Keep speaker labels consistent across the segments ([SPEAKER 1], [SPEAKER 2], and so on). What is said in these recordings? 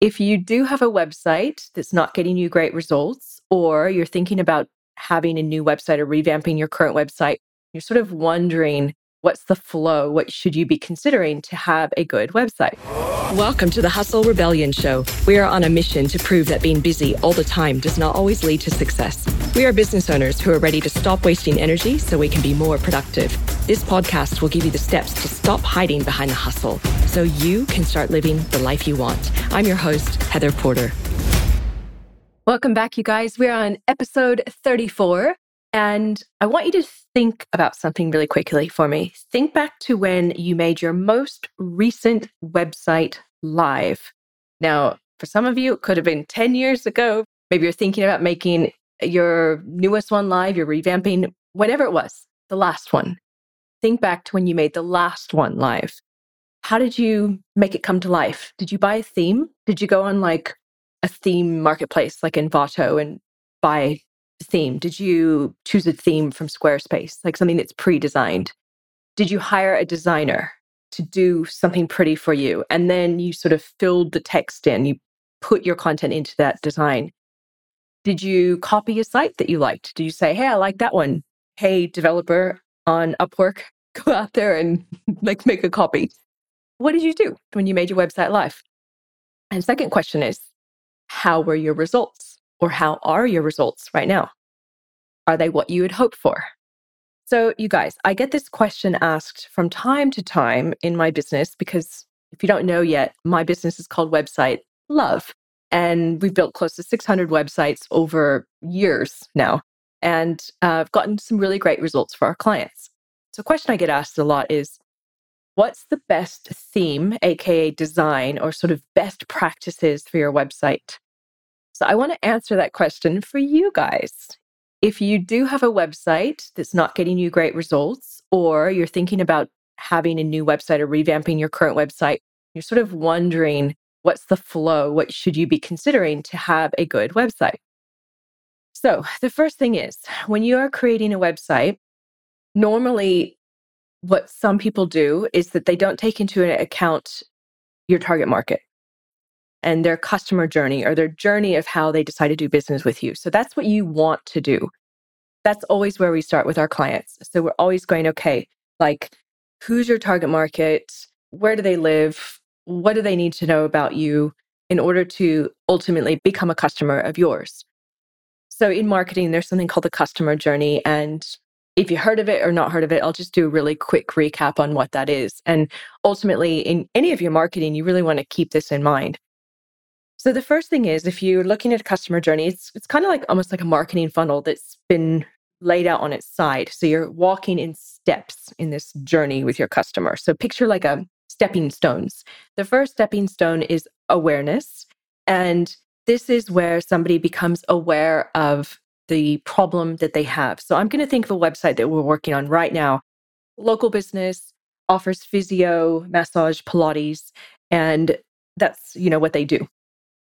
[SPEAKER 1] If you do have a website that's not getting you great results, or you're thinking about having a new website or revamping your current website, you're sort of wondering what's the flow? What should you be considering to have a good website? Welcome to the Hustle Rebellion Show. We are on a mission to prove that being busy all the time does not always lead to success. We are business owners who are ready to stop wasting energy so we can be more productive. This podcast will give you the steps to stop hiding behind the hustle so you can start living the life you want. I'm your host, Heather Porter. Welcome back, you guys. We're on episode 34. And I want you to think about something really quickly for me. Think back to when you made your most recent website live. Now, for some of you, it could have been 10 years ago. Maybe you're thinking about making your newest one live, you're revamping, whatever it was, the last one. Think back to when you made the last one live. How did you make it come to life? Did you buy a theme? Did you go on like a theme marketplace like in Envato and buy theme? Did you choose a theme from Squarespace, like something that's pre designed? Did you hire a designer to do something pretty for you? And then you sort of filled the text in, you put your content into that design. Did you copy a site that you liked? Did you say, hey, I like that one? Hey, developer on Upwork, go out there and like make a copy. What did you do when you made your website live? And second question is, how were your results? Or how are your results right now? Are they what you had hoped for? So, you guys, I get this question asked from time to time in my business because if you don't know yet, my business is called Website Love. And we've built close to 600 websites over years now. And uh, I've gotten some really great results for our clients. So, a question I get asked a lot is what's the best theme, AKA design, or sort of best practices for your website? So I want to answer that question for you guys. If you do have a website that's not getting you great results, or you're thinking about having a new website or revamping your current website, you're sort of wondering what's the flow? What should you be considering to have a good website? So, the first thing is when you are creating a website, normally what some people do is that they don't take into account your target market and their customer journey or their journey of how they decide to do business with you. So that's what you want to do. That's always where we start with our clients. So we're always going, okay, like who's your target market? Where do they live? What do they need to know about you in order to ultimately become a customer of yours? So in marketing, there's something called the customer journey. And if you heard of it or not heard of it, I'll just do a really quick recap on what that is. And ultimately, in any of your marketing, you really want to keep this in mind. So the first thing is if you're looking at a customer journey, it's it's kind of like almost like a marketing funnel that's been laid out on its side. So you're walking in steps in this journey with your customer. So picture like a stepping stones. The first stepping stone is awareness. And this is where somebody becomes aware of the problem that they have. So I'm going to think of a website that we're working on right now. Local business offers physio, massage, Pilates, and that's, you know, what they do.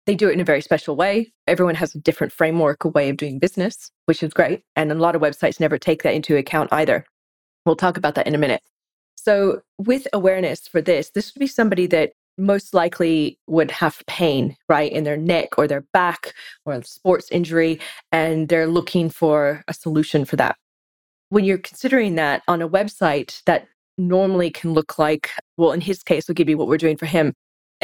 [SPEAKER 1] They do it in a very special way. Everyone has a different framework, a way of doing business, which is great. And a lot of websites never take that into account either. We'll talk about that in a minute. So, with awareness for this, this would be somebody that most likely would have pain, right, in their neck or their back or a sports injury, and they're looking for a solution for that. When you're considering that on a website, that normally can look like, well, in his case, we'll give you what we're doing for him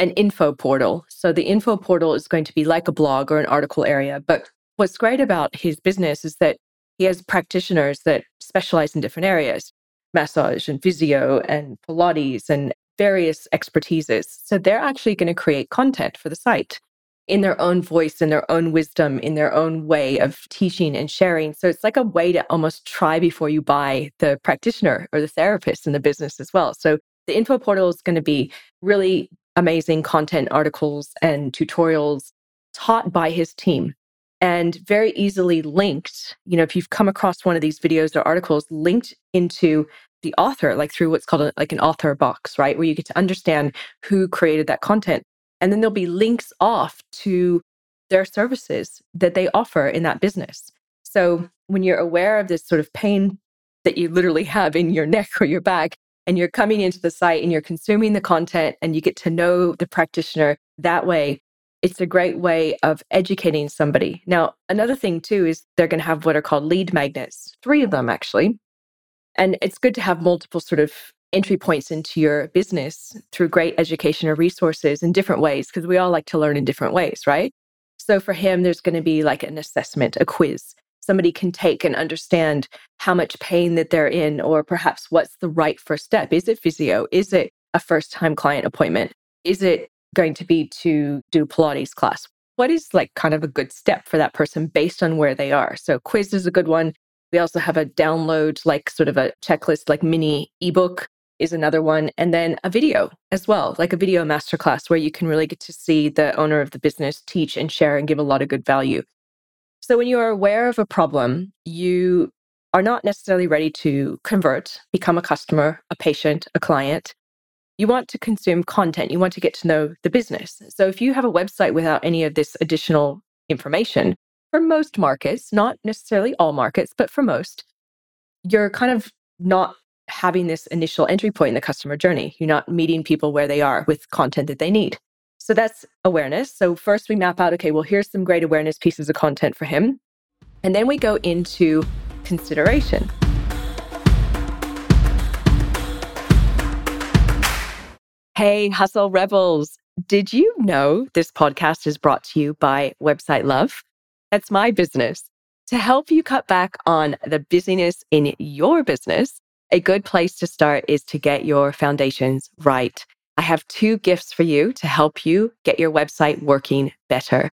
[SPEAKER 1] an info portal. So the info portal is going to be like a blog or an article area. But what's great about his business is that he has practitioners that specialize in different areas massage and physio and Pilates and various expertises. So they're actually going to create content for the site in their own voice, in their own wisdom, in their own way of teaching and sharing. So it's like a way to almost try before you buy the practitioner or the therapist in the business as well. So the info portal is going to be really amazing content articles and tutorials taught by his team and very easily linked. You know, if you've come across one of these videos or articles linked into the author, like through what's called a, like an author box, right? Where you get to understand who created that content. And then there'll be links off to their services that they offer in that business. So when you're aware of this sort of pain that you literally have in your neck or your back, and you're coming into the site and you're consuming the content and you get to know the practitioner that way, it's a great way of educating somebody. Now, another thing too is they're going to have what are called lead magnets, three of them actually. And it's good to have multiple sort of entry points into your business through great education or resources in different ways, because we all like to learn in different ways, right? So for him, there's going to be like an assessment, a quiz. Somebody can take and understand how much pain that they're in, or perhaps what's the right first step. Is it physio? Is it a first time client appointment? Is it going to be to do Pilates class? What is like kind of a good step for that person based on where they are? So, quiz is a good one. We also have a download, like sort of a checklist, like mini ebook is another one. And then a video as well, like a video masterclass where you can really get to see the owner of the business teach and share and give a lot of good value. So, when you are aware of a problem, you are not necessarily ready to convert, become a customer, a patient, a client you want to consume content, you want to get to know the business. So if you have a website without any of this additional information, for most markets, not necessarily all markets, but for most, you're kind of not having this initial entry point in the customer journey. You're not meeting people where they are with content that they need. So that's awareness. So first we map out, okay, well, here's some great awareness pieces of content for him. And then we go into consideration. Hey, Hustle Rebels. Did you know this podcast is brought to you by Website Love? That's my business. To help you cut back on the busyness in your business, a good place to start is to get your foundations right. I have two gifts for you to help you get your website working better.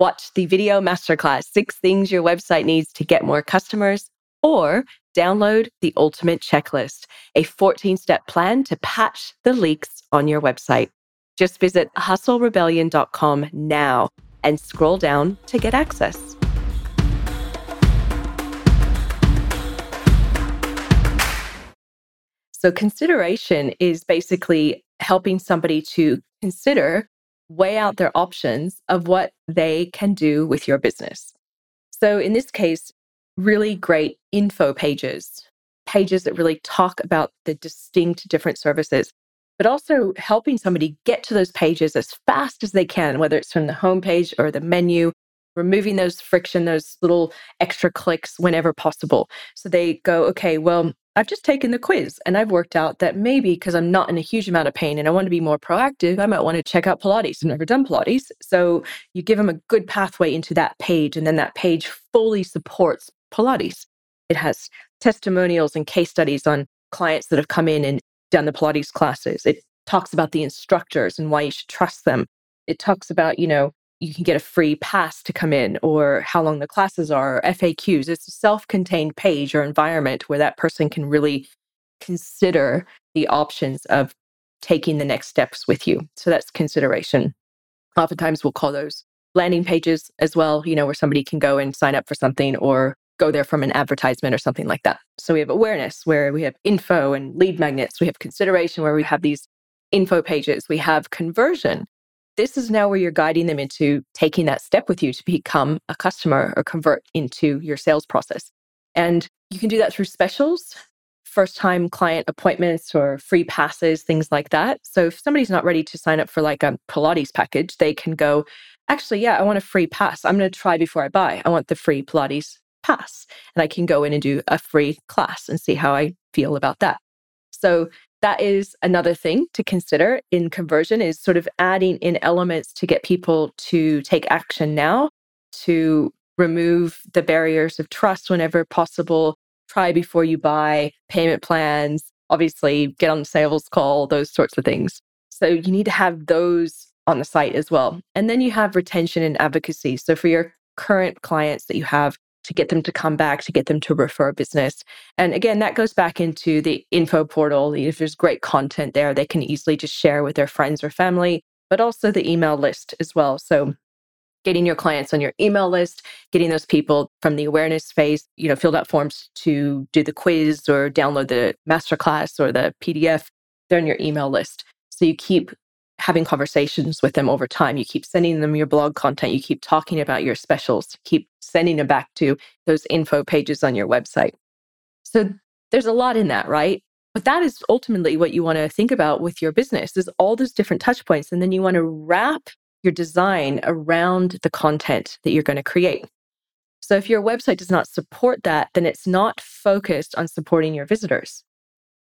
[SPEAKER 1] Watch the video masterclass, Six Things Your Website Needs to Get More Customers, or download the Ultimate Checklist, a 14 step plan to patch the leaks on your website. Just visit hustlerebellion.com now and scroll down to get access. So, consideration is basically helping somebody to consider, weigh out their options of what they can do with your business. So, in this case, really great info pages, pages that really talk about the distinct different services, but also helping somebody get to those pages as fast as they can, whether it's from the homepage or the menu, removing those friction, those little extra clicks whenever possible. So they go, okay, well, I've just taken the quiz and I've worked out that maybe because I'm not in a huge amount of pain and I want to be more proactive, I might want to check out Pilates. I've never done Pilates. So you give them a good pathway into that page, and then that page fully supports Pilates. It has testimonials and case studies on clients that have come in and done the Pilates classes. It talks about the instructors and why you should trust them. It talks about, you know, you can get a free pass to come in or how long the classes are, FAQs. It's a self contained page or environment where that person can really consider the options of taking the next steps with you. So that's consideration. Oftentimes we'll call those landing pages as well, you know, where somebody can go and sign up for something or go there from an advertisement or something like that. So we have awareness where we have info and lead magnets. We have consideration where we have these info pages. We have conversion. This is now where you're guiding them into taking that step with you to become a customer or convert into your sales process. And you can do that through specials, first time client appointments or free passes, things like that. So if somebody's not ready to sign up for like a Pilates package, they can go, actually, yeah, I want a free pass. I'm going to try before I buy. I want the free Pilates pass and I can go in and do a free class and see how I feel about that. So that is another thing to consider in conversion is sort of adding in elements to get people to take action now, to remove the barriers of trust whenever possible, try before you buy, payment plans, obviously get on the sales call, those sorts of things. So you need to have those on the site as well. And then you have retention and advocacy. So for your current clients that you have, to get them to come back, to get them to refer a business. And again, that goes back into the info portal. If there's great content there, they can easily just share with their friends or family, but also the email list as well. So getting your clients on your email list, getting those people from the awareness phase, you know, filled out forms to do the quiz or download the masterclass or the PDF, they're on your email list. So you keep having conversations with them over time. You keep sending them your blog content. You keep talking about your specials. Keep sending them back to those info pages on your website. So there's a lot in that, right? But that is ultimately what you want to think about with your business is all those different touch points. And then you want to wrap your design around the content that you're going to create. So if your website does not support that, then it's not focused on supporting your visitors.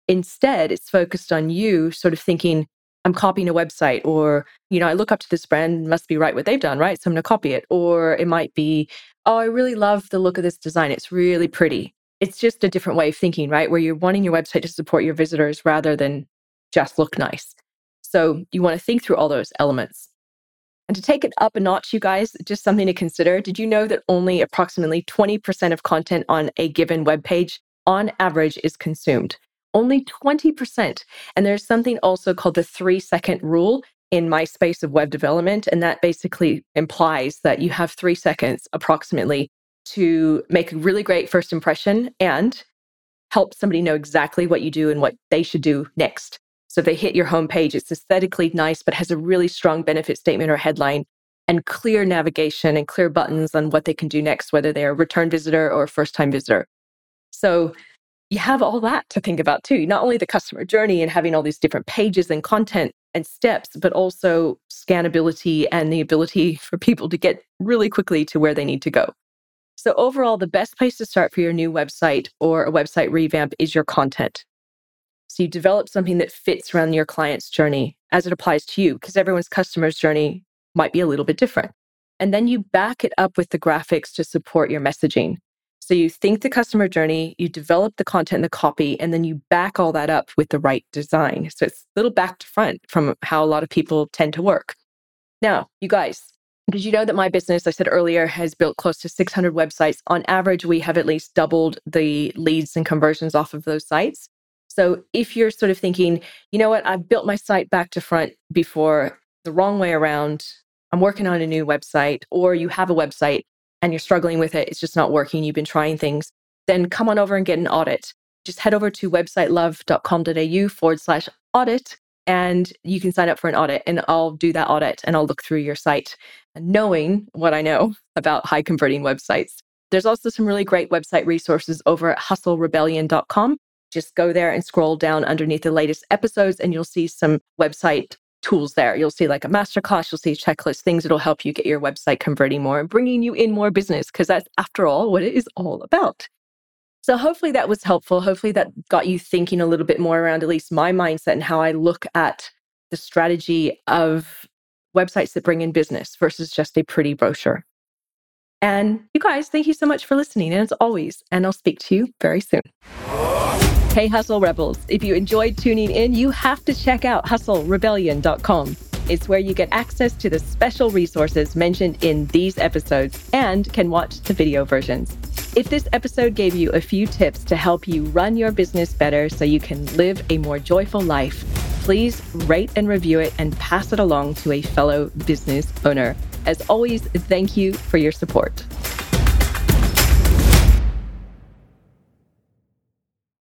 [SPEAKER 1] Instead, it's focused on you sort of thinking, I'm copying a website, or, you know, I look up to this brand, must be right what they've done, right? So I'm going to copy it. Or it might be, oh, I really love the look of this design. It's really pretty. It's just a different way of thinking, right? Where you're wanting your website to support your visitors rather than just look nice. So you want to think through all those elements. And to take it up a notch, you guys, just something to consider. Did you know that only approximately 20% of content on a given web page on average is consumed? Only 20%. And there's something also called the three second rule in my space of web development. And that basically implies that you have three seconds approximately to make a really great first impression and help somebody know exactly what you do and what they should do next. So they hit your homepage, it's aesthetically nice, but has a really strong benefit statement or headline and clear navigation and clear buttons on what they can do next, whether they're a return visitor or a first time visitor. So you have all that to think about too. Not only the customer journey and having all these different pages and content and steps, but also scannability and the ability for people to get really quickly to where they need to go. So, overall, the best place to start for your new website or a website revamp is your content. So you develop something that fits around your client's journey as it applies to you, because everyone's customer's journey might be a little bit different. And then you back it up with the graphics to support your messaging. So you think the customer journey, you develop the content and the copy, and then you back all that up with the right design. So it's a little back to front from how a lot of people tend to work. Now, you guys, did you know that my business, I said earlier, has built close to 600 websites? On average, we have at least doubled the leads and conversions off of those sites. So if you're sort of thinking, you know what, I've built my site back to front before the wrong way around, I'm working on a new website, or you have a website and you're struggling with it, it's just not working, you've been trying things, then come on over and get an audit. Just head over to websitelove.com.au forward slash audit and you can sign up for an audit and I'll do that audit and I'll look through your site knowing what I know about high converting websites. There's also some really great website resources over at hustlerebellion.com just go there and scroll down underneath the latest episodes, and you'll see some website tools there. You'll see like a masterclass, you'll see checklist things that'll help you get your website converting more and bringing you in more business, because that's, after all, what it is all about. So, hopefully, that was helpful. Hopefully, that got you thinking a little bit more around at least my mindset and how I look at the strategy of websites that bring in business versus just a pretty brochure. And you guys, thank you so much for listening. And as always, and I'll speak to you very soon. Hey, Hustle Rebels. If you enjoyed tuning in, you have to check out hustlerebellion.com. It's where you get access to the special resources mentioned in these episodes and can watch the video versions. If this episode gave you a few tips to help you run your business better so you can live a more joyful life, please rate and review it and pass it along to a fellow business owner. As always, thank you for your support.